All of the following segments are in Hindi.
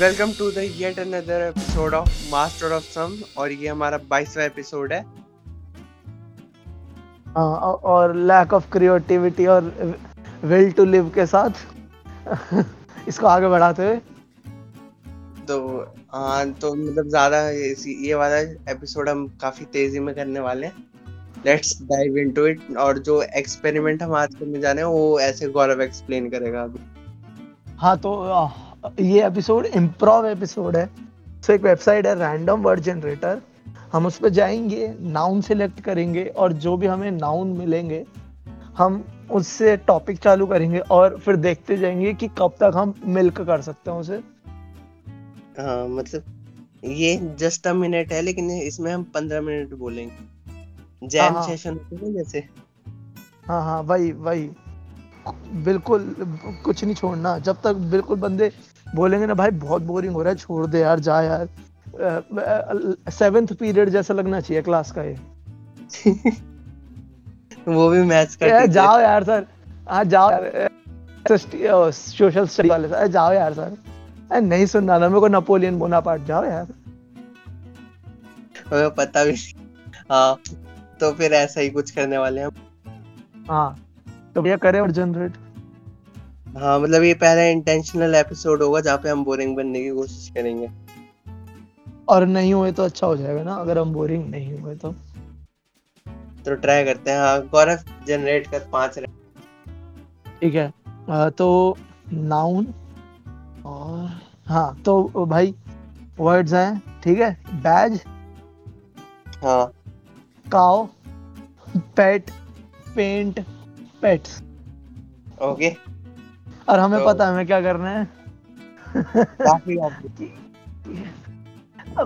Welcome to the yet another episode of master of some और ये हमारा बाईसवा एपिसोड है। हाँ, और लैक ऑफ़ क्रिएटिविटी और विल टू लिव के साथ। इसको आगे बढ़ाते हुए। तो हाँ तो मतलब ज़्यादा ये वाला एपिसोड हम काफ़ी तेज़ी में करने वाले हैं। लेट्स डाइव इनटू इट और जो एक्सपेरिमेंट हम आज करने जा रहे हैं वो ऐसे गौरव एक्सप्लेन करेगा अभी। हाँ तो ये एपिसोड इम्प्रोव एपिसोड है। तो एक वेबसाइट है रैंडम वर्ड जनरेटर हम उस पर जाएँगे नाउन सिलेक्ट करेंगे और जो भी हमें नाउन मिलेंगे हम उससे टॉपिक चालू करेंगे और फिर देखते जाएँगे कि कब तक हम मिल्क कर सकते हैं उसे। हाँ मतलब ये जस्ट अ मिनट है लेकिन इसमें हम पंद्रह मिनट बोलेंगे। जैम हाँ, सेशन हाँ। जैसे। हाँ हाँ वही वही। बिल्कुल कुछ नहीं छोड़ना। जब तक बिल्कुल बंदे बोलेंगे ना भाई बहुत बोरिंग हो रहा है छोड़ दे यार जा यार। सेवेंथ पीरियड जैसा लगना चाहिए क्लास का ये। वो भी मैथ्स का जाओ यार सर हाँ जाओ सोशल स्टडी वाले सर जाओ यार सर नहीं सुनना ना मेरे को नपोलियन बोनापार्ट जाओ यार। हमें पता भी हाँ तो फिर ऐसा ही कुछ करने वाले हम। हाँ। तो भैया करें और जनरेट हाँ मतलब ये पहला इंटेंशनल एपिसोड होगा जहाँ पे हम बोरिंग बनने की कोशिश करेंगे। और नहीं हुए तो अच्छा हो जाएगा ना अगर हम बोरिंग नहीं हुए तो। तो ट्राई करते हैं। हाँ गौरव जनरेट कर पाँच ठीक है। आ, तो नाउन और हाँ तो भाई वर्ड्स हैं ठीक है? बैज हाँ। Cow pet paint pets okay और हमें तो, पता है हमें क्या करना है? काफ़ी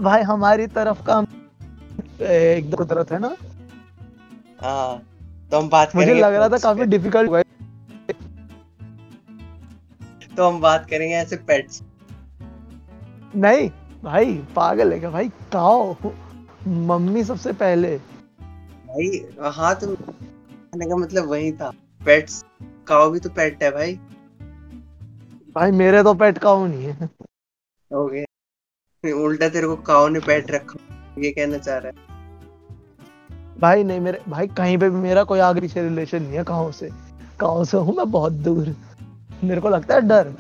भाई हमारी तरफ़ का एक दो तरफ़ है ना? हाँ तो हम बात मुझे लग रहा था काफ़ी डिफ़िकल्ट हुआ तो हम बात करेंगे ऐसे पेट्स नहीं भाई पागल है क्या भाई? काओ मम्मी सबसे पहले। भाई हाँ तो का मतलब वही था। पेट्स काओ भी तो पेट है भाई। भाई मेरे तो पेट काओ नहीं है। ओके उल्टा तेरे को काओ ने पेट रखा ये कहना चाह रहा है। भाई नहीं मेरे भाई कहीं पे भी मेरा कोई आगे पीछे रिलेशन नहीं है काओ से। काओ से हूँ मैं बहुत दूर। मेरे को लगता है डर।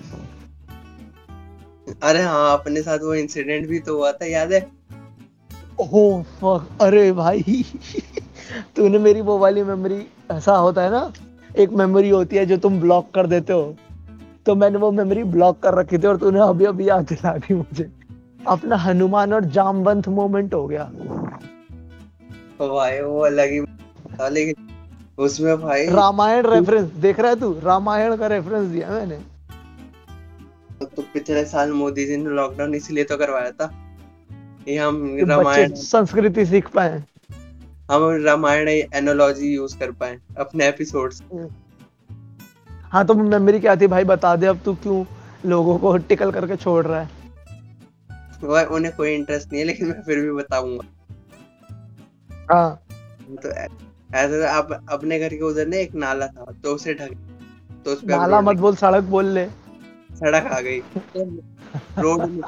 अरे हाँ अपने साथ वो इंसिडेंट भी तो हुआ था याद है? ओह फक अरे भाई तूने मेरी वो वाली मेमोरी ऐसा होता है ना एक मेमोरी होती है जो तुम ब्लॉक कर देते हो। तो मैंने वो मेमोरी ब्लॉक कर रखी थी और तूने अभी अभी याद दिला दी मुझे। अपना हनुमान और जामवंत मोमेंट हो गया। भाई वो अलग ही लेकिन उसमें भाई रामायण रेफरेंस देख रहा है तू? रामायण का रेफरेंस दिया मैंने। तो पिछले साल मोदी जी ने लॉकडाउन इसलिए तो करवाया था ये हम रामायण संस्कृति सीख पाए। हम रामायण एनोलॉजी यूज़ कर पाए अपने एपिसोड्स हाँ तो मेमोरी क्या थी भाई? बता दे अब तू क्यों लोगों को टिकल करके छोड़ रहा है? वो उन्हें कोई इंटरेस्ट नहीं है लेकिन मैं फिर भी बताऊँगा। हाँ। तो ऐसे आप अपने घर के उधर ने एक नाला था तो उसे ढक तो उस पे नाला मत बोल सड़क बोल ले। सड़क आ गई। रोड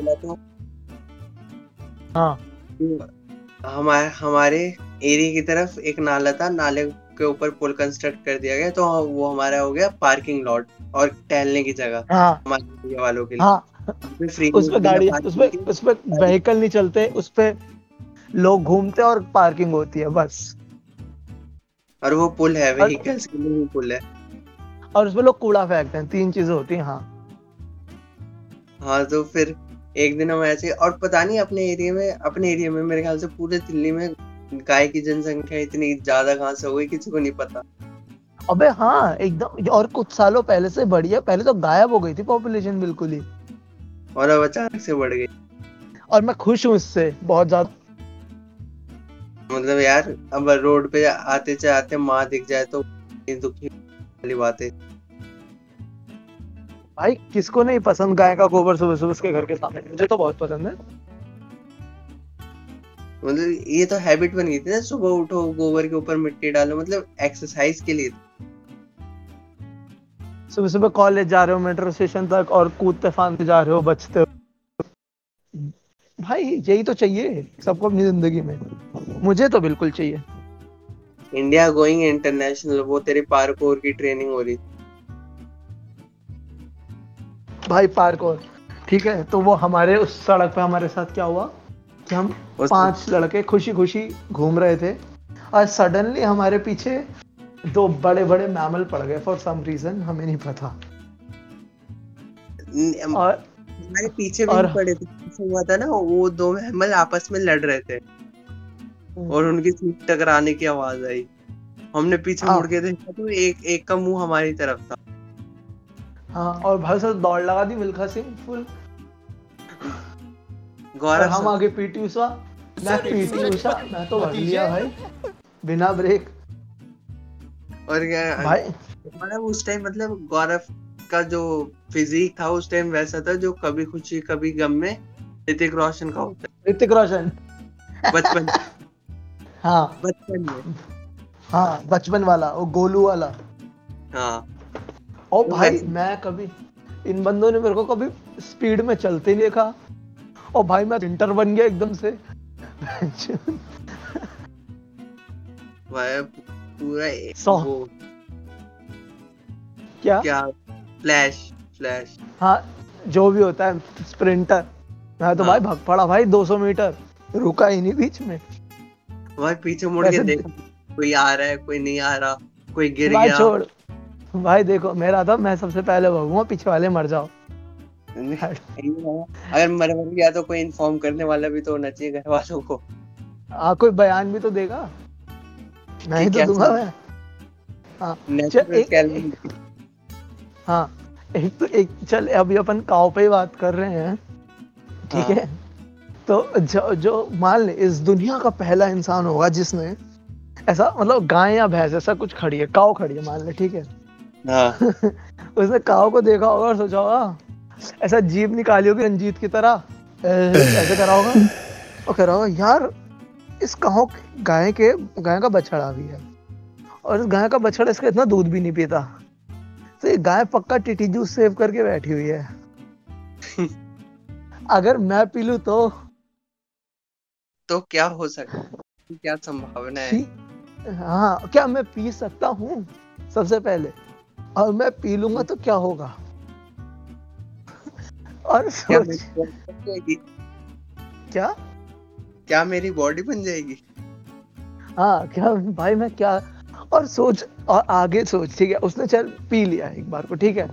तो हाँ। हमारे हमारे एरिया की तरफ़ एक नाला था नाले के ऊपर पुल कंस्ट्रक्ट कर दिया गया तो वो हमारा हो गया पार्किंग लॉट और टहलने की जगह हाँ, हमारे वालों के लिए। हाँ, उस पे गाड़ी उस पे उस पे व्हीकल नहीं चलते उसपे लोग घूमते और पार्किंग होती है बस। और वो पुल है व्हीकल्स के लिए पुल है। और उसमें लोग कूड़ा फेंकते हैं तीन चीज़ें होती हैं हाँ। हाँ तो फिर एक दिन हम ऐसे और पता नहीं अपने एरिया में अपने एरिया में मेरे ख्याल से पूरे दिल्ली में गाय की जनसंख्या इतनी ज़्यादा कहाँ से हो गई किसी को नहीं पता। अबे हाँ एकदम और कुछ सालों पहले से बढ़िया पहले तो गायब हो गई थी पॉपुलेशन बिल्कुल ही। और अब अचानक से बढ़ गई। और मैं खुश हूँ इससे बहुत ज़्यादा। मतलब यार अब रोड पे आते चाहते माँ दिख जाए तो दुखी वाली बात। है भाई किसको नहीं पसंद गाय का गोबर सुबह सुबह उसके घर के सामने? मुझे तो बहुत पसंद है। मतलब ये तो हैबिट बन गई थी ना सुबह उठो गोबर के ऊपर मिट्टी डालो मतलब एक्सरसाइज के लिए। सुबह सुबह कॉलेज जा रहे हो मेट्रो स्टेशन तक और कूदते फांदते जा रहे हो बचते हो। भाई यही तो चाहिए सबको अपनी ज़िंदगी में। मुझे तो बिल्कुल चाहिए। इंडिया गोइंग इंटरनेशनल वो तेरे पार्कोर की ट्रेनिंग हो रही भाई पार्क और ठीक है तो वो हमारे उस सड़क पे हमारे साथ क्या हुआ कि हम पाँच लड़के खुशी खुशी घूम रहे थे और सडनली हमारे पीछे दो बड़े बड़े मैमल पड़ गए। फॉर सम रीजन हमें नहीं पता। न- और हमारे पीछे भी और- पड़े थे। हुआ था ना वो दो महमल आपस में लड़ रहे थे। और उनकी सीट टकराने की आवाज़ आई। हमने पीछे हाँ। मुड़ के देखा तो एक एक का मुँह हमारी तरफ़ था। हाँ और भाई साहब दौड़ लगा दी मिल्खा सिंह फुल गौरव हम आगे पीटी उषा मैं पीटी उषा मैं तो भग लिया भाई। बिना ब्रेक और क्या भाई। मतलब उस टाइम मतलब गौरव का जो फिजिक था उस टाइम वैसा था जो कभी खुशी कभी गम में ऋतिक रोशन का होता है। ऋतिक रोशन। बचपन। हाँ। बचपन में। हाँ बचपन वाला वो गोलू वाला। हाँ। और भाई मैं कभी इन बंदों ने मेरे को कभी स्पीड में चलते ही देखा। और भाई मैं इंटर बन गया एकदम से। पूरा सौ। क्या? क्या? फ्लैश फ्लैश हाँ जो भी होता है स्प्रिंटर मैं तो हाँ। भाई भाग पड़ा भाई 200 मीटर। रुका ही नहीं बीच में। भाई पीछे मुड़ के देखा कोई आ रहा है कोई नहीं आ रहा कोई गिर गया। छोड़। भाई देखो मेरा था मैं सबसे पहले भागूँगा पीछे वाले मर जाओ। अगर मर मर गया तो कोई इन्फॉर्म करने वाला भी तो होना चाहिए घर वालों को। हाँ कोई बयान भी तो देगा। नहीं तो दूँगा मैं। हाँ नेचुरल एक- हाँ एक तो एक चल अभी अपन काव पे ही बात कर रहे हैं। ठीक हाँ। है? तो जो जो मान ले इस दुनिया का पहला इंसान होगा जिसने ऐसा मतलब गाय या भैंस ऐसा कुछ खड़ी है काव खड़ी है मान ले ठीक हाँ? उसने काव को देखा होगा और सोचा होगा ऐसा जीभ निकाली होगी रंजीत की तरह। ऐसे करा होगा। और कह रहा होगा यार इस काव गाय के गाय का बछड़ा भी है। और इस गाय का बछड़ा इसका इतना दूध भी नहीं पीता। तो ये गाय पक्का टिटी जूस सेव करके बैठी हुई है। अगर मैं पी लू तो? तो क्या हो सकता है? क्या संभावना है? हाँ क्या मैं पी सकता हूँ? सबसे पहले और मैं पी लूँगा तो क्या होगा? और क्या सोच मेरी body क्या? क्या मेरी बॉडी बन जाएगी? हाँ क्या भाई मैं क्या और सोच और आगे सोच ठीक है? उसने चल पी लिया एक बार को ठीक है?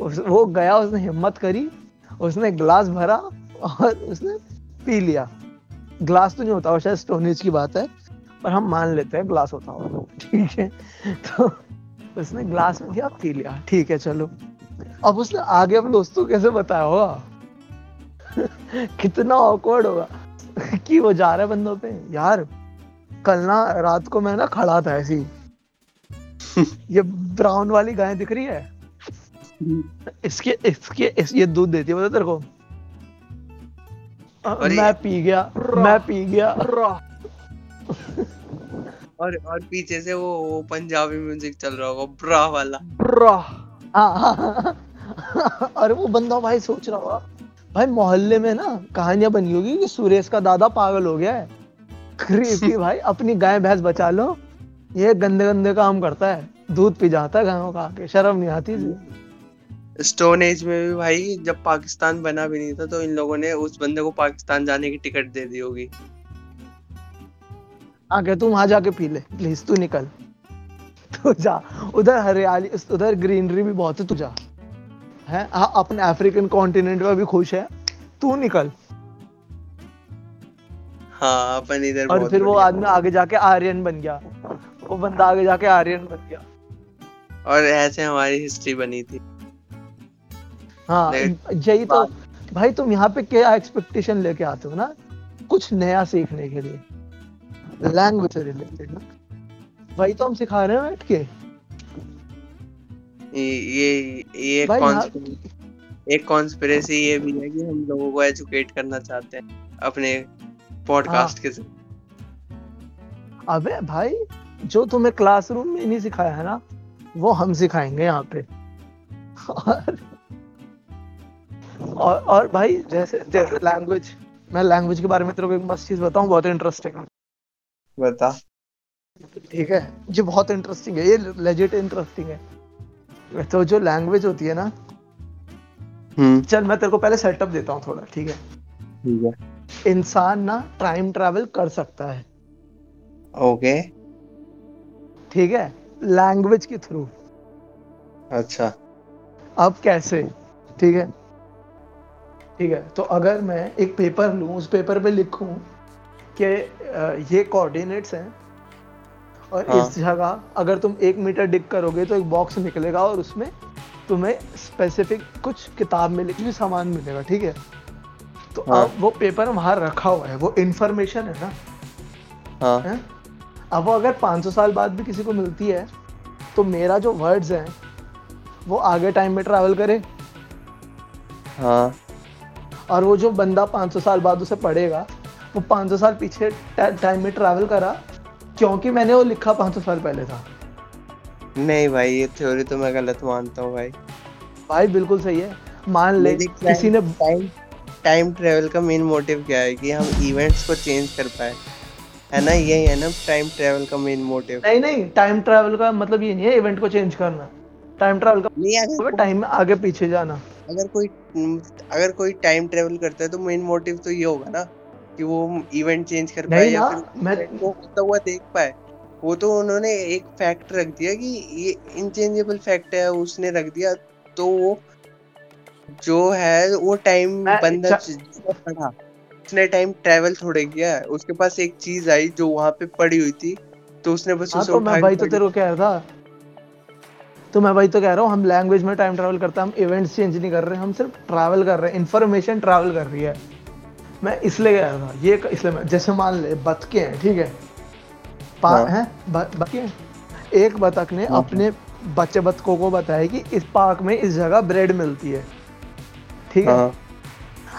उस, वो गया उसने हिम्मत करी उसने ग्लास भरा और उसने पी लिया। ग्लास तो नहीं होता वो शायद स्टोनेज की बात है पर हम मान लेते हैं ग्लास होता होगा ठीक है? तो उसने ग्लास में दिया पी लिया? ठीक है चलो। अब उसने आगे अपने दोस्तों कैसे बताया होगा कितना ऑकवर्ड होगा। कि वो जा रहा है बंदों पे। यार कल ना रात को मैं ना खड़ा था ऐसी ये ब्राउन वाली गाय दिख रही है। इसके इसके इस, ये दूध देती है पता तेरे को? मैं पी गया मैं पी गया। और और पीछे से वो, वो पंजाबी म्यूज़िक चल रहा होगा ब्रा वाला। हाँ। और वो बंदा भाई सोच रहा होगा भाई मोहल्ले में ना कहानियाँ बनी होगी कि सुरेश का दादा पागल हो गया है। क्रीपी भाई अपनी गाय भैंस बचा लो। ये गंदे गंदे काम करता है। दूध पी जाता है गायों का आके शर्म नहीं आती इसे स्टोन एज में भी भाई जब पाकिस्तान बना भी नहीं था तो इन लोगों ने उस बंदे को पाकिस्तान जाने की टिकट दे दी होगी। आके तू वहाँ जाके पी ले। प्लीज़ तू निकल। तू जा। उधर हरियाली उधर ग्रीनरी भी बहुत है तू जा। है? हाँ अपने अफ्रीकन कॉन्टिनेंट में भी खुश है। तू निकल। हाँ अपन इधर और फिर वो आदमी आगे जाके आर्यन बन गया। वो बंदा आगे जाके आर्यन बन गया। और ऐसे हमारी हिस्ट्री बनी थी। हाँ यही तो भाई तुम यहाँ पे क्या एक्सपेक्टेशन लेके आते हो ना? कुछ नया सीखने के लिए। लैंग्वेज से रिलेटेड ना? वही तो हम सिखा रहे हैं बैठ के। ये ये ये भाई एक कॉन्स्पिरेसी ये भी है कि हम लोगों को एजुकेट करना चाहते हैं अपने पॉडकास्ट के ज़रिए अबे भाई जो तुम्हें क्लासरूम में नहीं सिखाया है ना वो हम सिखाएँगे यहाँ पे। और और, और भाई जैसे जैसे लैंग्वेज मैं लैंग्वेज के बारे में तेरे को एक मस्त चीज़ बताऊँ बहुत इंटरेस्टिंग है बता। ठीक है? ये बहुत इंटरेस्टिंग है ये लेजिट इंटरेस्टिंग है। तो जो लैंग्वेज होती है ना हम्म। चल मैं तेरे को पहले सेटअप देता हूँ थोड़ा ठीक है? ठीक है। इंसान ना टाइम ट्रैवल कर सकता है। ओके ठीक है? लैंग्वेज के थ्रू अच्छा। अब कैसे? ठीक है? ठीक है तो अगर मैं एक पेपर लूँ उस पेपर पे लिखूं कि ये कोऑर्डिनेट्स हैं और हाँ। इस जगह अगर तुम एक मीटर डिग करोगे तो एक बॉक्स निकलेगा और उसमें तुम्हें स्पेसिफिक कुछ किताब में लिखी हुई सामान मिलेगा ठीक है? तो हाँ। अब वो पेपर वहाँ रखा हुआ है वो इंफॉर्मेशन है ना? हाँ। है? अब वो अगर 500 साल बाद भी किसी को मिलती है तो मेरा जो वर्ड्स हैं वो आगे टाइम में ट्रैवल करे। हाँ। और वो जो बंदा 500 साल बाद उसे पढ़ेगा वो 500 साल पीछे टाइम में ट्रैवल करा क्योंकि मैंने वो लिखा 500 साल पहले था। नहीं भाई ये थ्योरी तो मैं गलत मानता हूँ भाई। भाई बिल्कुल सही है। मान ले किसी ने टाइम टाइम ट्रेवल का मेन मोटिव क्या है कि हम इवेंट्स को चेंज कर पाए? है ना? यही है ना टाइम ट्रेवल का मेन मोटिव नहीं नहीं टाइम ट्रैवल का मतलब ये नहीं है इवेंट को चेंज करना। टाइम ट्रैवल का नहीं अगर टाइम में आगे पीछे जाना। अगर कोई अगर कोई टाइम ट्रेवल करता है तो मेन मोटिव तो ये होगा ना। कि वो इवेंट चेंज कर पाए या फिर मैं को होता हुआ देख पाए। वो तो उन्होंने एक फैक्ट रख दिया कि ये इनचेंजेबल फैक्ट है उसने रख दिया। तो वो जो है वो टाइम मैं- बंदा पढ़ा उसने टाइम ट्रेवल थोड़े किया है। उसके पास एक चीज़ आई जो वहाँ पे पड़ी हुई थी तो उसने बस हाँ उसे तो मैं भाई तो तेरे को कह रहा था। तो मैं भाई तो कह रहा हूँ हम लैंग्वेज में टाइम ट्रैवल करते हैं हम इवेंट्स चेंज नहीं कर रहे हम सिर्फ़ ट्रैवल कर रहे हैं इन्फॉर्मेशन ट्रैवल कर रही है। मैं इसलिए कह रहा था ये इसलिए मैं जैसे मान ले बतके हैं ठीक है? पा हाँ। हैं? बतके एक बतख ने हाँ। अपने बच्चे बतकों को बताया कि इस पार्क में इस जगह ब्रेड मिलती है ठीक है? हाँ।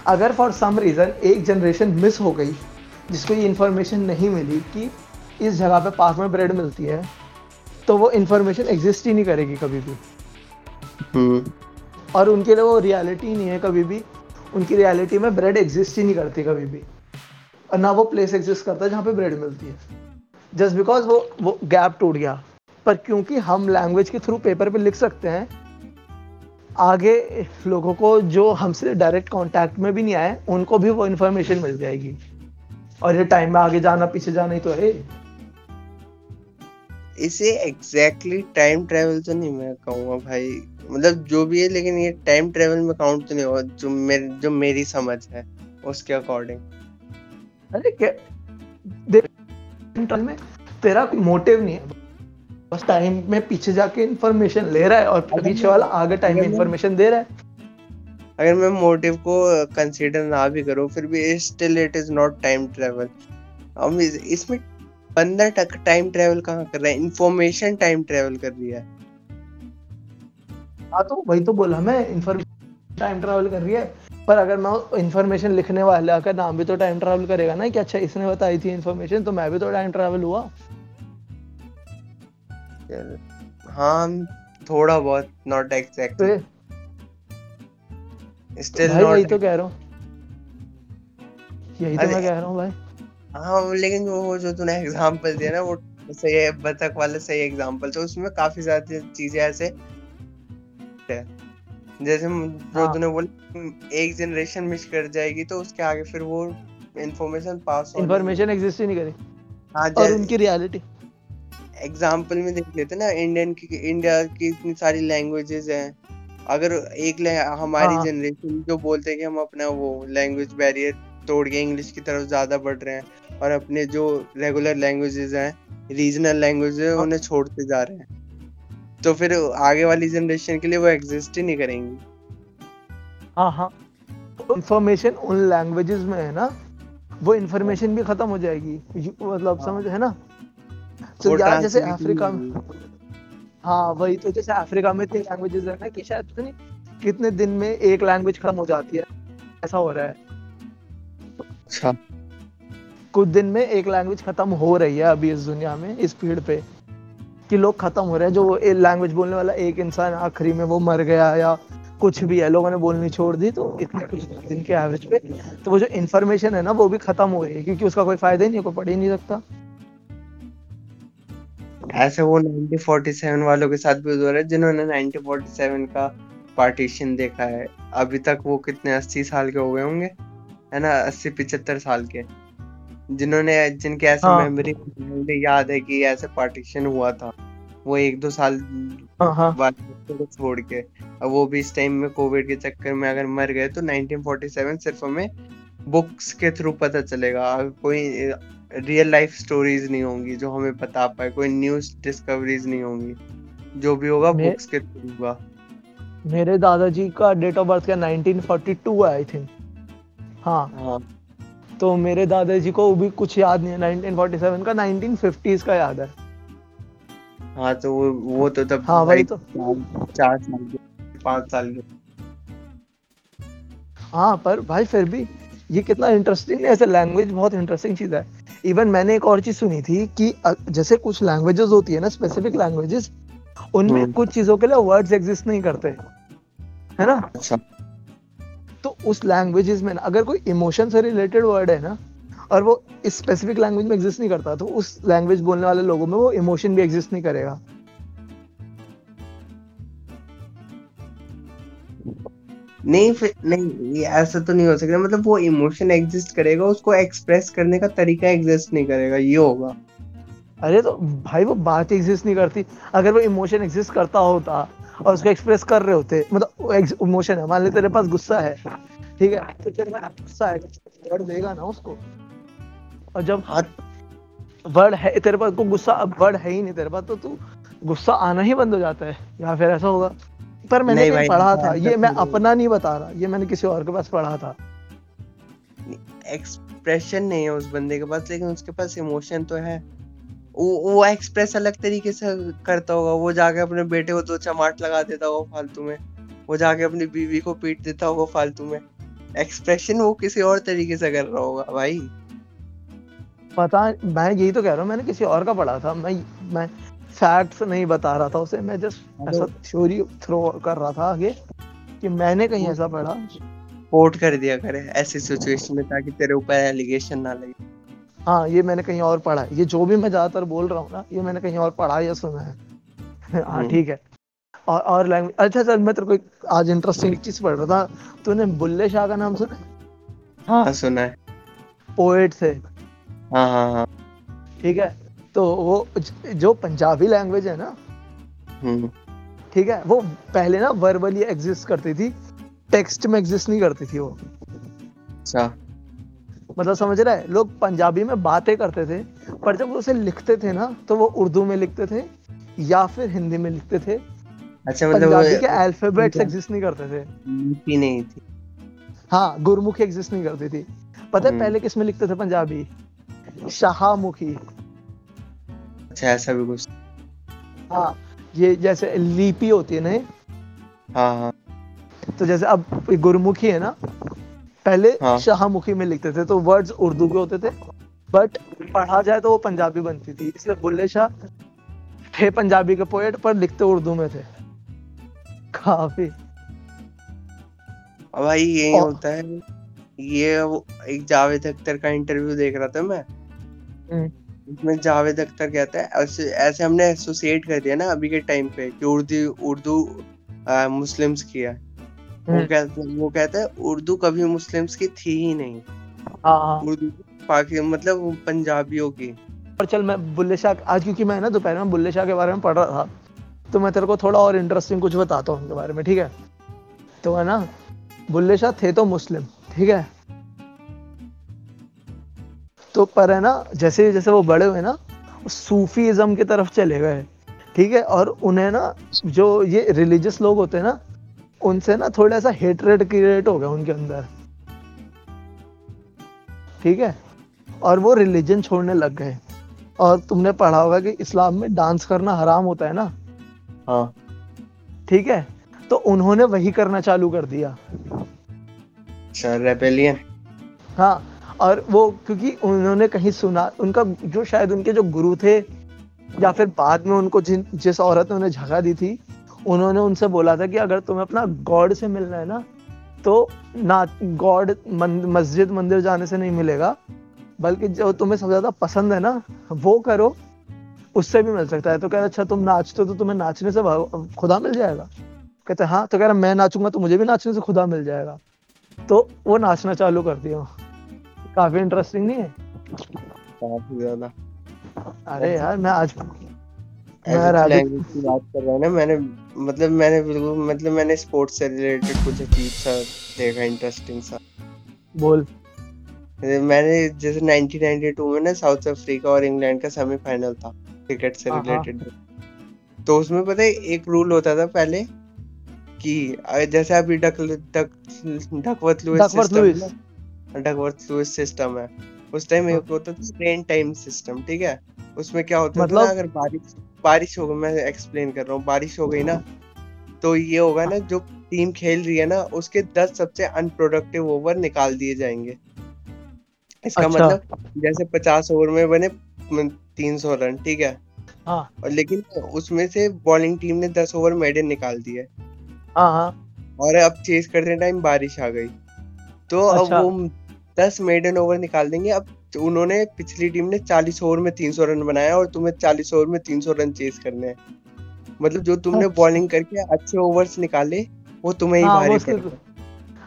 अगर फॉर सम रीजन एक जनरेशन मिस हो गई जिसको ये इन्फॉर्मेशन नहीं मिली कि इस जगह पे पार्क में ब्रेड मिलती है तो वो इन्फॉर्मेशन एग्जिस्ट ही नहीं करेगी कभी भी। हम्म। और उनके लिए वो रियलिटी नहीं है कभी भी उनकी रियलिटी में ब्रेड एग्जिस्ट ही नहीं करती कभी भी। और ना वो प्लेस एग्जिस्ट करता है जहाँ पे ब्रेड मिलती है। जस्ट बिकॉज़ वो वो गैप टूट गया। पर क्योंकि हम लैंग्वेज के थ्रू पेपर पे लिख सकते हैं, आगे लोगों को जो हमसे डायरेक्ट कांटेक्ट में भी नहीं आए, उनको भी वो इन्फॉर्मेशन मिल जाएगी। और ये टाइम में आगे जाना, पीछे जाना ही तो है। इसे एग्जैक्टली टाइम ट्रेवल तो नहीं मैं कहूँगा भाई। मतलब जो भी है लेकिन ये टाइम ट्रेवल में काउंट तो नहीं होगा जो मेरे जो मेरी समझ है उसके अकॉर्डिंग अरे क्या? देख में तेरा कोई मोटिव नहीं है। बस टाइम में पीछे जाके इन्फॉर्मेशन ले रहा है और पीछे वाला आगे टाइम में इन्फॉर्मेशन दे रहा है। अगर मैं मोटिव को कंसीडर ना भी करूँ फिर भी still it is not time travel हम इसमें बंदा टाइम ट्रेवल कहाँ कर रहा है? इंफॉर्मेशन टाइम ट्रेवल कर रही है। हाँ तो वही तो बोला मैं इन्फॉर्मेशन टाइम ट्रैवल कर रही है। पर अगर मैं इन्फॉर्मेशन लिखने वाले का नाम भी तो टाइम ट्रैवल करेगा ना कि अच्छा इसने बताई थी इन्फॉर्मेशन तो मैं भी तो टाइम ट्रैवल हुआ। हाँ थोड़ा बहुत नॉट एग्जैक्टली ये- स्टिल भाई वही तो कह रहा हूँ। यही तो मैं कह रहा हूँ भाई। हाँ लेकिन वो जो तूने एग्जांपल दिया ना वो सही है बतख वाला सही एग्जांपल तो उसमें काफ़ी सारी चीज़ें ऐसे है जैसे जो हाँ। तूने बोला एक जनरेशन मिस कर जाएगी तो उसके आगे फिर वो इंफॉर्मेशन पास इन्फॉर्मेशन एग्जिस्ट ही नहीं करी हाँ और उनकी रियलिटी एग्जांपल में देख लेते ना इंडियन की इंडिया की इतनी सारी लैंग्वेजेस हैं अगर एक हमारी हाँ। जनरेशन जो बोलते हैं कि हम अपना वो लैंग्वेज बैरियर तोड़ के इंग्लिश की तरफ़ ज़्यादा बढ़ रहे हैं और अपने जो रेगुलर लैंग्वेजेस हैं रीजनल लैंग्वेजेस हाँ। उन्हें छोड़ते जा रहे हैं तो फिर आगे वाली जनरेशन के लिए वो एग्जिस्ट ही नहीं करेंगी। हाँ हाँ। इंफॉर्मेशन उन लैंग्वेजेस में है ना वो इंफॉर्मेशन भी खत्म हो जाएगी। मतलब हाँ। समझ है ना? तो यार जैसे अफ्रीका में। हाँ वही तो जैसे अफ्रीका में इतनी लैंग्वेजेस है ना कि शायद पता नहीं कितने दिन में एक लैंग्वेज खत्म हो जाती है। ऐसा हो रहा है। अच्छा। कुछ दिन में एक लैंग्वेज खत्म हो रही है अभी इस दुनिया में इस स्पीड पे। कि लोग खत्म हो रहे हैं, जो लैंग्वेज बोलने वाला एक इंसान आखिरी में वो मर गया या कुछ भी है, लोगों ने बोलनी छोड़ दी तो इतने कुछ दिन के एवरेज पे तो वो जो इन्फॉर्मेशन है ना, वो भी खत्म हो गई क्योंकि उसका कोई फ़ायदा ही नहीं कोई पढ़ ही नहीं सकता। ऐसे वो 1947 वालों के साथ भी हो रहा है जिन्होंने 1947 का पार्टीशन देखा है। अभी तक वो कितने, अस्सी साल के हो गए होंगे? है ना, अस्सी पिछहत्तर साल के। जिन्होंने जिनके ऐसे हाँ. मेमोरी याद है कि ऐसे पार्टीशन हुआ था। वो एक दो साल हाँ, हाँ. बाद छोड़ के। अब वो भी इस टाइम में कोविड के चक्कर में अगर मर गए तो 1947 सिर्फ़ हमें बुक्स के थ्रू पता चलेगा। कोई रियल लाइफ स्टोरीज नहीं होंगी जो हमें बता पाए। कोई न्यूज़ डिस्कवरीज नहीं होंगी। जो भी होगा बुक्स के थ्रू होगा। मेरे दादाजी का डेट ऑफ़ बर्थ क्या 1942 है आई थिंक हाँ। हाँ। तो मेरे दादाजी को भी कुछ याद नहीं है। 1947 का 1950s का याद है। हाँ तो वो वो तो तब हाँ वही तो। चार साल के पाँच साल के। हाँ पर भाई फिर भी ये कितना इंटरेस्टिंग है ऐसे लैंग्वेज बहुत इंटरेस्टिंग चीज़ है। इवन मैंने एक और चीज़ सुनी थी कि जैसे कुछ लैंग्वेजेस होती है ना स्पेसिफिक लैंग्वेजेस उनमें हम्म। कुछ चीज़ों के लिए वर्ड्स एग्जिस्ट नहीं करते। है ना? अच्छा। उस लैंग्वेजेस में ना अगर कोई इमोशन से रिलेटेड वर्ड है ना और वो इस स्पेसिफिक लैंग्वेज में एग्जिस्ट नहीं करता तो उस लैंग्वेज बोलने वाले लोगों में वो इमोशन भी एग्जिस्ट नहीं करेगा। नहीं फिर नहीं ये ऐसा तो नहीं हो सकता। मतलब वो इमोशन एग्जिस्ट करेगा उसको एक्सप्रेस करने का तरीका एग्जिस्ट नहीं करेगा ये होगा। अरे तो भाई वो बात एग्जिस्ट नहीं करती। अगर वो इमोशन एग्जिस्ट करता होता और उसको एक्सप्रेस कर रहे होते मतलब इमोशन है। मान ले तेरे पास गुस्सा है ठीक है? तो तेरे पास गुस्सा है वर्ड देगा ना उसको और जब हाथ वर्ड है तेरे पास को गुस्सा अब वर्ड है ही नहीं तेरे पास तो तू गुस्सा आना ही बंद हो जाता है या फिर ऐसा होगा। पर मैंने नहीं पढ़ा था ये मैं अपना नहीं बता रहा ये मैंने किसी और के पास पढ़ा था। एक्सप्रेशन नहीं है उस बंदे के पास लेकिन उसके पास इमोशन तो है। वो वो एक्सप्रेस अलग तरीके से करता होगा वो जाके अपने बेटे को दो चमाट लगा देता होगा फालतू में। वो जाके अपनी बीवी को पीट देता होगा फालतू में। एक्सप्रेशन वो किसी और तरीके से कर रहा होगा भाई। पता मैं यही तो कह रहा हूँ मैंने किसी और का पढ़ा था मैं मैं फैक्ट्स नहीं बता रहा था उसे मैं जस्ट ऐसा थ्योरी थ्रो कर रहा था आगे कि मैंने कहीं ऐसा पढ़ा। पोर्ट कर दिया करे ऐसी सिचुएशन में ताकि तेरे ऊपर एलिगेशन ना लगे। हाँ ये मैंने कहीं और पढ़ा ये जो भी मैं ज़्यादातर बोल रहा हूँ ना ये मैंने कहीं और पढ़ा या सुना है। हाँ हम्म। ठीक है। और और लैंग्वेज अच्छा सर मैं तेरे को आज इंटरेस्टिंग चीज़ पढ़ रहा था। तूने बुल्ले शाह का नाम सुना? हाँ। सुना है। पोएट से हाँ हाँ हाँ। ठीक है? तो वो जो पंजाबी लैंग्वेज है ना हम्म। ठीक है? वो पहले ना वर्बली एग्जिस्ट करती थी। टेक्स्ट में एग्जिस्ट नहीं करती थी वो। अच्छा। मतलब समझ रहा है? लोग पंजाबी में बातें करते थे पर जब उसे लिखते थे ना तो वो उर्दू में लिखते थे या फिर हिंदी में लिखते थे। अच्छा मतलब पंजाबी के अल्फाबेट्स एग्जिस्ट नहीं करते थे। लिपि नहीं थी। हाँ गुरमुखी एग्जिस्ट नहीं करती थी। पता है हम्म। पहले किसमें लिखते थे पंजाबी? शाहमुखी। अच्छा ऐसा भी कुछ। हाँ ये जैसे लिपि होती है ना हाँ हाँ। तो जैसे अब गुरमुखी है ना पहले हाँ. शाहमुखी में लिखते थे तो वर्ड्स उर्दू के होते थे। बट पढ़ा जाए तो वो पंजाबी बनती थी। इसलिए बुल्ले शाह थे पंजाबी के पोएट पर लिखते उर्दू में थे। काफ़ी भाई यही होता है ये एक जावेद अख्तर का इंटरव्यू देख रहा था मैं इसमें हम्म। जावेद अख्तर कहता है ऐसे ऐसे हमने एसोसिएट कर दिया ना अभी के टाइम पे कि उर्दू उर्दू मुस्लिम्स की है वो हम्म। कहता वो कहता है उर्दू कभी मुस्लिम्स की थी ही नहीं हाँ, हाँ। उर्दू पाकि मतलब पंजाबियों की और चल मैं बुल्ले शाह आज क्योंकि मैं ना दोपहर में बुल्ले शाह के बारे में पढ़ रहा था तो मैं तेरे को थोड़ा और इंटरेस्टिंग कुछ बताता हूँ उनके बारे में, ठीक है? तो है ना? बुल्ले शाह थे तो मुस्लिम, ठीक है? तो पर है ना, जैसे जैसे वो बड़े हुए ना सूफीज्म की तरफ़ चले गए, ठीक है? और उन्हें ना, जो ये रिलीजियस लोग होते हैं ना, उनसे ना थोड़ा सा हेटरेट क्रिएट हो गया उनके अंदर, ठीक है? और वो रिलीजन छोड़ने लग गए। और तुमने पढ़ा होगा कि इस्लाम में डांस करना हराम होता है ना? हाँ। ठीक है तो उन्होंने वही करना चालू कर दिया। रेबेलियन हाँ और वो क्योंकि उन्होंने कहीं सुना उनका जो शायद उनके जो गुरु थे या फिर बाद में उनको जिन जिस औरत ने उन्हें जगह दी थी उन्होंने उनसे बोला था कि अगर तुम्हें अपना गॉड से मिलना है ना तो ना गॉड मस्जिद मंदिर जाने से नहीं मिलेगा बल्कि जो तुम्हें सबसे ज़्यादा पसंद है ना वो करो उससे भी मिल सकता है। तो कह रहा अच्छा तुम नाचते हो तो तुम्हें नाचने से खुदा मिल जाएगा। कहते हाँ तो कह रहा मैं नाचूँगा तो मुझे भी नाचने से खुदा मिल जाएगा। तो वो नाचना चालू कर दिया। काफ़ी इंटरेस्टिंग नहीं है? काफ़ी ज़्यादा। अरे यार मैं आज लैंग्वेज की बात कर रहा हूँ ना मैंने मतलब मैंने बिल्कुल मतलब मैंने स्पोर्ट्स से रिलेटेड कुछ अजीब सा देखा इंटरेस्टिंग सा। बोल। मैंने जैसे 1992 में ना साउथ अफ्रीका और इंग्लैंड का सेमीफाइनल था। क्रिकेट से रिलेटेड हाँ, हाँ। तो उसमें पता है एक रूल होता था पहले कि जैसे अभी duck duck Duckworth Lewis system Duckworth Lewis system है। उस टाइम एक होता था रेन टाइम सिस्टम ठीक है? उसमें क्या होता मतलब... था अगर बारिश बारिश हो गई मैं एक्सप्लेन कर रहा हूँ बारिश हो गई ना तो ये होगा ना जो टीम खेल रही है ना उसके दस सबसे अनप्रोडक्टिव ओवर निकाल दिए जाएँगे। इसका अच्छा। मतलब जैसे पचास ओवर में बने तीन सौ रन ठीक है? हाँ। और लेकिन उसमें से बॉलिंग टीम ने दस ओवर मेडन निकाल दिए। हाँ, हाँ। और अब चेस करते टाइम बारिश आ गई। तो अच्छा। अब वो दस मेडन ओवर निकाल देंगे। अब उन्होंने पिछली टीम ने चालीस ओवर में तीन सौ रन बनाया और तुम्हें चालीस ओवर में तीन सौ रन चेस करने हैं। मतलब जो तुमने बॉलिंग अच्छा। करके अच्छे ओवर्स निकाले वो तुम्हें ही हाँ, भारी उसकी, तो-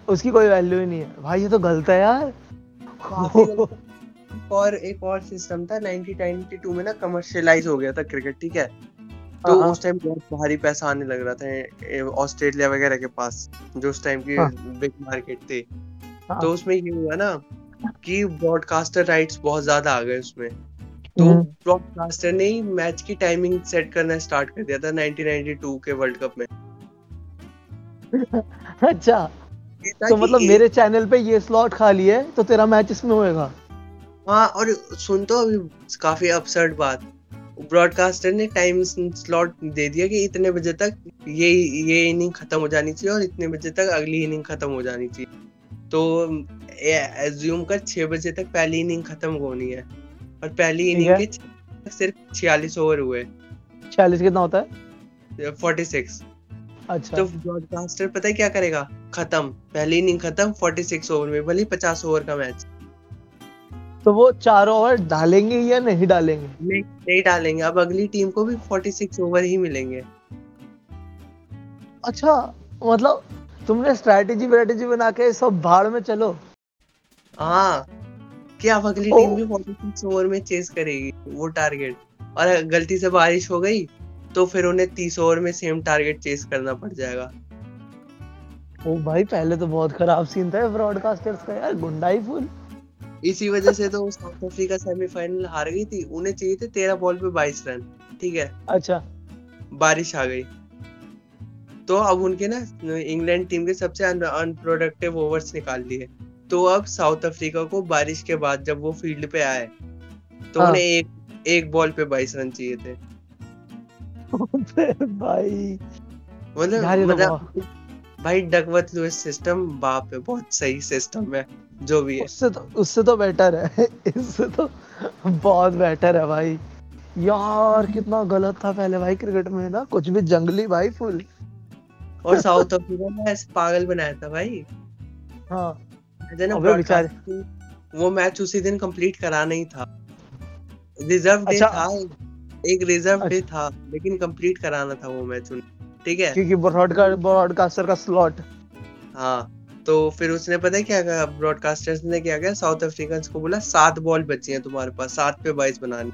उसकी कोई वैल्यू ही नहीं है। भाई ये तो गलत है यार। और एक और सिस्टम था 1992 में ना कमर्शियलाइज हो गया था क्रिकेट ठीक है? तो हाँ, हाँ। उस टाइम बहुत भारी पैसा आने लग रहा था ऑस्ट्रेलिया वगैरह के पास जो उस टाइम की बिग मार्केट थे। तो उसमें ये हुआ ना कि ब्रॉडकास्टर राइट्स बहुत ज़्यादा आ गए उसमें। तो ब्रॉडकास्टर हम्म। ने ही मैच की टाइमिंग सेट करना स्टार्ट कर दिया था 1992 के वर्ल्ड कप में। अच्छा तो मतलब मेरे चैनल पे ये स्लॉट खाली है तो तेरा मैच इसमें होएगा? हाँ और सुन तो अभी काफ़ी अपसर्ड बात। ब्रॉडकास्टर ने टाइम स्लॉट दे दिया कि इतने बजे तक ये ये इनिंग खत्म हो जानी चाहिए और इतने बजे तक अगली इनिंग खत्म हो जानी चाहिए। तो एज्यूम कर छह बजे तक पहली इनिंग खत्म होनी है। और पहली इनिंग के सिर्फ़ छियालीस ओवर हुए। छियालीस कितना होता है? फोर्टी सिक्स अच्छा। तो ब्रॉडकास्टर पता है क्या करेगा? खत्म। पहली इनिंग खत्म फोर्टी सिक्स ओवर में भले पचास ओवर का मैच तो वो चार ओवर डालेंगे या नहीं डालेंगे? नहीं नहीं डालेंगे। अब अगली टीम को भी 46 ओवर ही मिलेंगे। अच्छा मतलब तुमने स्ट्रेटेजी व्रेटेजी बना के सब भाड़ में चलो। हाँ क्या अब अगली टीम भी 46 ओवर में चेस करेगी वो टारगेट और गलती से बारिश हो गई तो फिर उन्हें 30 ओवर में सेम टारगेट चेस करना पड़ जाएगा। ओ भाई पहले तो बहुत खराब सीन था ब्रॉडकास्टर्स का यार गुंडाई फुल इसी वजह से तो साउथ अफ्रीका सेमीफाइनल हार गई थी। उन्हें चाहिए थे तेरह बॉल पे बाईस रन ठीक है? अच्छा। बारिश आ गई। तो अब उनके ना इंग्लैंड टीम के सबसे अनप्रोडक्टिव ओवर्स निकाल लिए तो अब साउथ अफ्रीका को बारिश के बाद जब वो फ़ील्ड पे आए तो हाँ. उन्हें एक एक बॉल पे बाईस रन चाहिए थे। भाई मतलब मतलब भाई डकवर्थ लुइस सिस्टम बाप है बहुत सही सिस्टम है जो भी है। उससे तो उससे तो बेटर है इससे तो बहुत बेटर है भाई। यार कितना गलत था पहले भाई क्रिकेट में ना कुछ भी जंगली भाई फुल और साउथ अफ्रीका ने ऐसे पागल बनाया था भाई। हाँ। वो मैच उसी दिन कंप्लीट कराना ही था। रिज़र्व डे अच्छा, था एक रिज़र्व डे अच्छा, था लेकिन कंप्लीट कराना था वो मैच उन्हें। ठीक है? क्योंकि ब्रॉडकास्ट ब्रॉडकास्टर का स्लॉट हाँ तो फिर उसने पता है क्या कहा? ब्रॉडकास्टर्स ने क्या किया साउथ अफ्रीकन को बोला सात बॉल बची हैं तुम्हारे पास सात पे बाईस बनानी।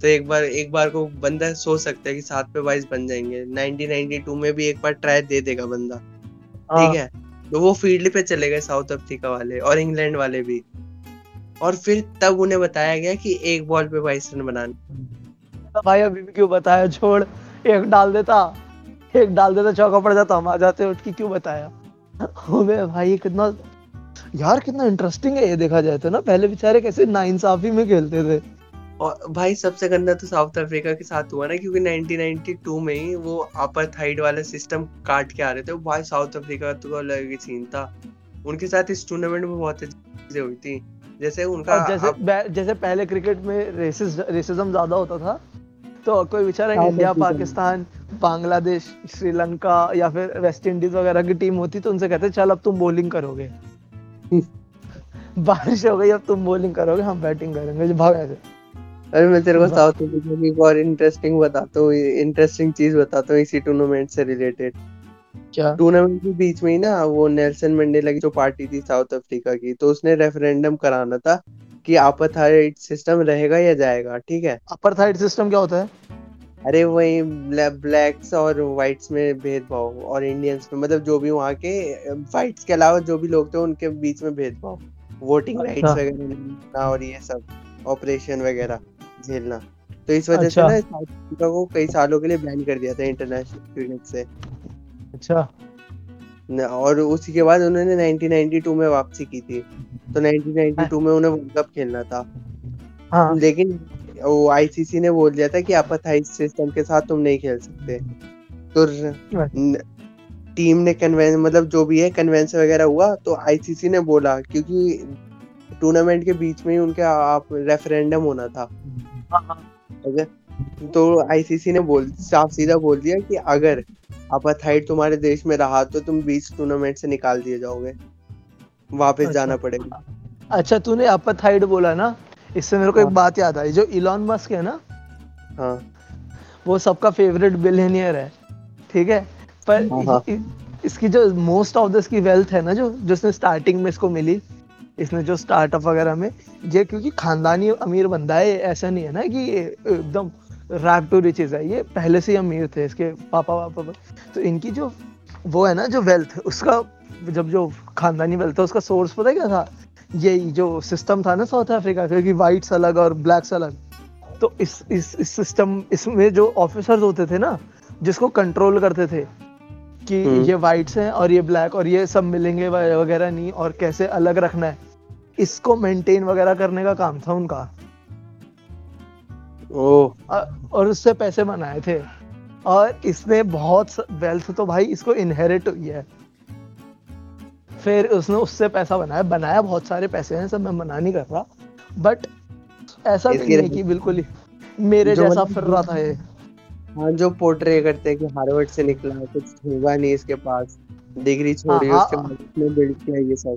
तो एक बार एक बार को बंदा सोच सकता है कि सात पे बाईस बन जाएँगे। 1992 में भी एक बार ट्राई दे देगा बंदा। हाँ। ठीक है? तो वो फ़ील्ड पे चले गए साउथ अफ्रीका वाले और इंग्लैंड वाले भी। और फिर तब उन्हें बताया गया कि एक बॉल पे बाईस रन बनाने। भाई अभी भी क्यों बताया? छोड़ एक डाल देता। एक डाल देता चौका पड़ जाता हम आ जाते उठ के क्यों बताया? अबे भाई कितना यार कितना इंटरेस्टिंग है ये देखा जाए तो ना पहले बेचारे कैसे नाइंसाफी में खेलते थे। और भाई सबसे गंदा तो साउथ अफ्रीका के साथ हुआ ना क्योंकि 1992 में ही वो अपर थाइड वाला सिस्टम काट के आ रहे थे। भाई साउथ अफ्रीका तो अलग ही सीन था। उनके साथ इस टूर्नामेंट में बहुत चीज़ें हुई थी। जैसे उनका जैसे जैसे पहले क्रिकेट में रेसिस रेसिज्म ज़्यादा होता था तो कोई बेचारा इंडिया पाकिस्तान बांग्लादेश श्रीलंका या फिर वेस्ट इंडीज वगैरह की टीम होती तो उनसे कहते चल अब तुम बॉलिंग करोगे। बारिश हो गई अब तुम बॉलिंग करोगे हम बैटिंग करेंगे। जो भाग ऐसे। अरे मैं तेरे को साउथ अफ्रीका की एक और इंटरेस्टिंग बताता हूँ इंटरेस्टिंग चीज़ बताता हूँ इसी टूर्नामेंट से रिलेटेड क्या? टूर्नामेंट के बीच में ही ना वो नेल्सन मंडेला की जो पार्टी थी साउथ अफ्रीका की तो उसने रेफरेंडम कराना था कि अपार्थाइड सिस्टम रहेगा या जाएगा ठीक है? अपार्थाइड सिस्टम क्या होता है? अरे वही ब्लैक्स और व्हाइट्स में भेदभाव और इंडियंस में मतलब जो भी वहाँ के व्हाइट्स के अलावा जो भी लोग थे उनके बीच में भेदभाव वोटिंग अच्छा। राइट्स वगैरह और ये सब ऑपरेशन वगैरह झेलना। तो इस वजह से अच्छा। ना साउथ अफ्रीका को कई सालों के लिए बैन कर दिया था इंटरनेशनल क्रिकेट से। अच्छा। न- और उसी के बाद उन्होंने 1992 में वापसी की थी। तो 1992 में उन्हें वर्ल्ड कप खेलना था। हाँ। लेकिन वो आईसीसी ने बोल दिया था कि अपार्थाइड सिस्टम के साथ तुम नहीं खेल सकते। तो न- टीम ने कन्वेंस मतलब जो भी है कन्वेंस वगैरह हुआ तो आईसीसी ने बोला क्योंकि टूर्नामेंट के बीच में ही उनके आप रेफरेंडम होना था। ठीक है? तो आईसीसी ने बोल साफ़ सीधा बोल दिया कि अगर अपार्थाइड तुम्हारे देश में रहा तो तुम बीच टूर्नामेंट से निकाल दिए जाओगे। वापस अच्छा। जाना पड़ेगा। अच्छा तूने अपार्थाइड बोला ना? इससे मेरे को एक हाँ। बात याद आई जो इलॉन मस्क है ना? हाँ। वो सबका फेवरेट बिलियनियर है ठीक है? पर हाँ। इ- इसकी जो मोस्ट ऑफ़ द इसकी वेल्थ है ना जो जिसने स्टार्टिंग में इसको मिली इसने जो स्टार्टअप वगैरह में ये क्योंकि खानदानी अमीर बंदा है ऐसा नहीं है ना कि एकदम रैप टू रिचेज है ये पहले से ही अमीर थे इसके पापा वापा तो इनकी जो वो है ना जो वेल्थ उसका जब जो खानदानी वेल्थ है उसका सोर्स पता है क्या था? यही जो सिस्टम था ना साउथ अफ्रीका का कि वाइट्स अलग और ब्लैक्स अलग तो इस इस इस सिस्टम इसमें जो ऑफिसर्स होते थे ना जिसको कंट्रोल करते थे कि हम्म। ये वाइट्स हैं और ये ब्लैक और ये सब मिलेंगे वगैरह नहीं और कैसे अलग रखना है इसको मेंटेन वगैरह करने का काम था उनका। ओ और उससे पैसे बनाए थे और इसने बहुत वेल्थ तो भाई इसको इनहेरिट हुई है। फिर उसने उससे पैसा बनाया बनाया बहुत सारे पैसे हैं सब मैं मना नहीं कर रहा। बट ऐसा नहीं है कि बिल्कुल ही मेरे जैसा मतलब- फिर रहा था ये। हाँ जो पोर्ट्रे करते हैं कि हार्वर्ड से निकला है कुछ होगा नहीं इसके पास। डिग्री छोड़ी हाँ, उसके हाँ। बाद उसने बिल्ड किया ये सब।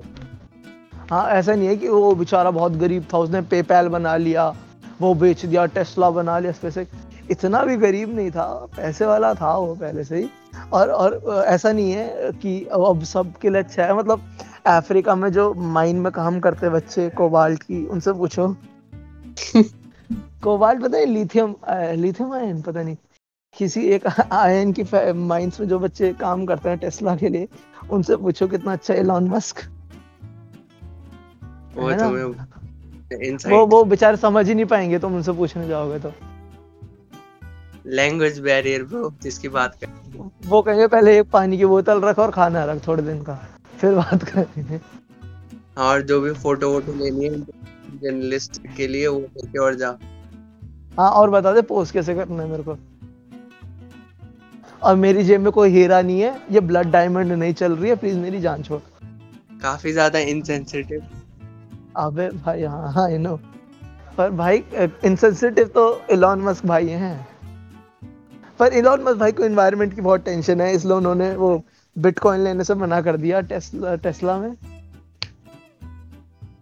हाँ ऐसा नहीं है कि वो बेचारा बहुत गरीब था उसने पेपैल बना लिया वो बेच दिया टेस्ला बना लिया स्पेसिक इतना भी गरीब नहीं था पैसे वाला था वो पहले से ही। और और ऐसा नहीं है कि अब सबके लिए अच्छा है। मतलब अफ्रीका में जो माइन में काम करते बच्चे कोबाल्ट की उनसे पूछो। कोबाल्ट पता है लिथियम लिथियम आयन पता नहीं। किसी एक आयन की माइंस में जो बच्चे काम करते हैं टेस्ला के लिए उनसे पूछो कितना अच्छा एलॉन मस्क वो वो वो बेचारे समझ ही नहीं पाएँगे तुम उनसे पूछने जाओगे तो। लैंग्वेज बैरियर ब्रो जिसकी बात कर वो कहेंगे पहले एक पानी की बोतल रख और खाना रख थोड़े दिन का फिर बात करेंगे. और जो भी फ़ोटो वोटो लेनी है जर्नलिस्ट के लिए वो करके और जा। हाँ और बता दे पोस्ट कैसे करना है मेरे को। और मेरी जेब में कोई हीरा नहीं है ये ब्लड डायमंड नहीं चल रही है प्लीज़ मेरी जान छोड़। काफ़ी ज़्यादा इनसेंसिटिव अबे भाई हाँ हाँ आई नो पर भाई इनसेंसिटिव तो इलॉन मस्क भाई हैं। पर इलॉन मस्क भाई को एनवायरनमेंट की बहुत टेंशन है इसलिए उन्होंने वो बिटकॉइन लेने से मना कर दिया टेस्ला टेस्ला में।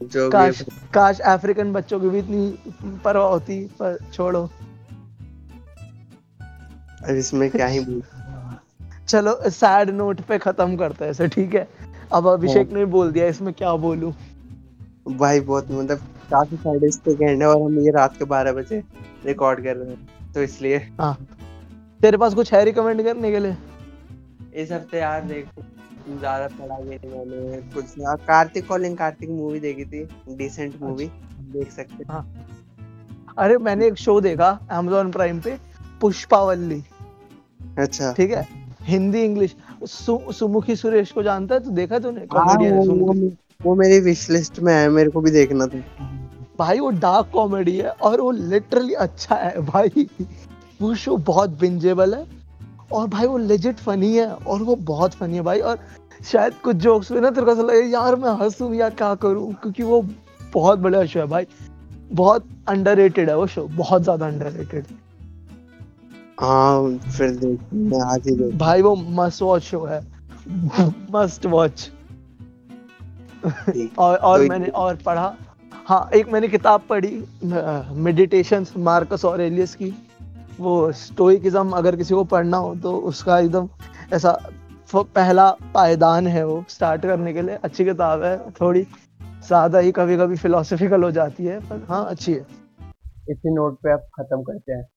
जो काश काश अफ्रीकन बच्चों की भी इतनी परवाह होती पर छोड़ो। अब इसमें क्या ही बोल चलो सैड नोट पे खत्म करते हैं ठीक है? अब अभिषेक ने बोल दिया इसमें क्या बोलूँ? भाई बहुत मतलब काफ़ी साइडिस्टिक एंड है और हम ये रात के बारह बजे रिकॉर्ड कर रहे हैं तो इसलिए हाँ। तेरे पास कुछ है रिकमेंड करने के लिए? इस हफ़्ते यार देखो ज़्यादा पढ़ा भी नहीं मैंने कुछ ना कार्तिक कॉलिंग कार्तिक मूवी देखी थी डिसेंट मूवी देख सकते हैं। अरे मैंने एक शो देखा Amazon प्राइम पे पुष्पावल्ली। अच्छा। ठीक है? हिंदी इंग्लिश। सु, सुमुखी सुरेश को जानता है? तू देखा तूने? कॉमेडियन है वो, वो, वो मेरी विश लिस्ट में है मेरे को भी देखना था भाई वो डार्क कॉमेडी है और वो लिटरली अच्छा है भाई। वो शो बहुत बिंजेबल है। और भाई वो लेजिट फनी है और वो बहुत फनी है भाई। और शायद कुछ जोक्स में ना तेरे को ऐसा लगे यार मैं हंसूं या क्या करूँ? क्योंकि वो बहुत बड़ा शो है भाई। बहुत अंडररेटेड है वो शो बहुत ज़्यादा अंडररेटेड हाँ फिर देख मैं आज ही देख। भाई वो मस्ट वॉच शो है। मस्ट वॉच और और मैंने और पढ़ा। हाँ एक मैंने किताब पढ़ी मेडिटेशंस मार्कस ऑरेलियस की। वो स्टोइकिज्म अगर किसी को पढ़ना हो तो उसका एकदम ऐसा पहला पायदान है वो स्टार्ट करने के लिए। अच्छी किताब है, थोड़ी ज़्यादा ही कभी कभी फिलोसफिकल हो जाती है, पर हाँ अच्छी है। इसी नोट पे आप खत्म करते हैं।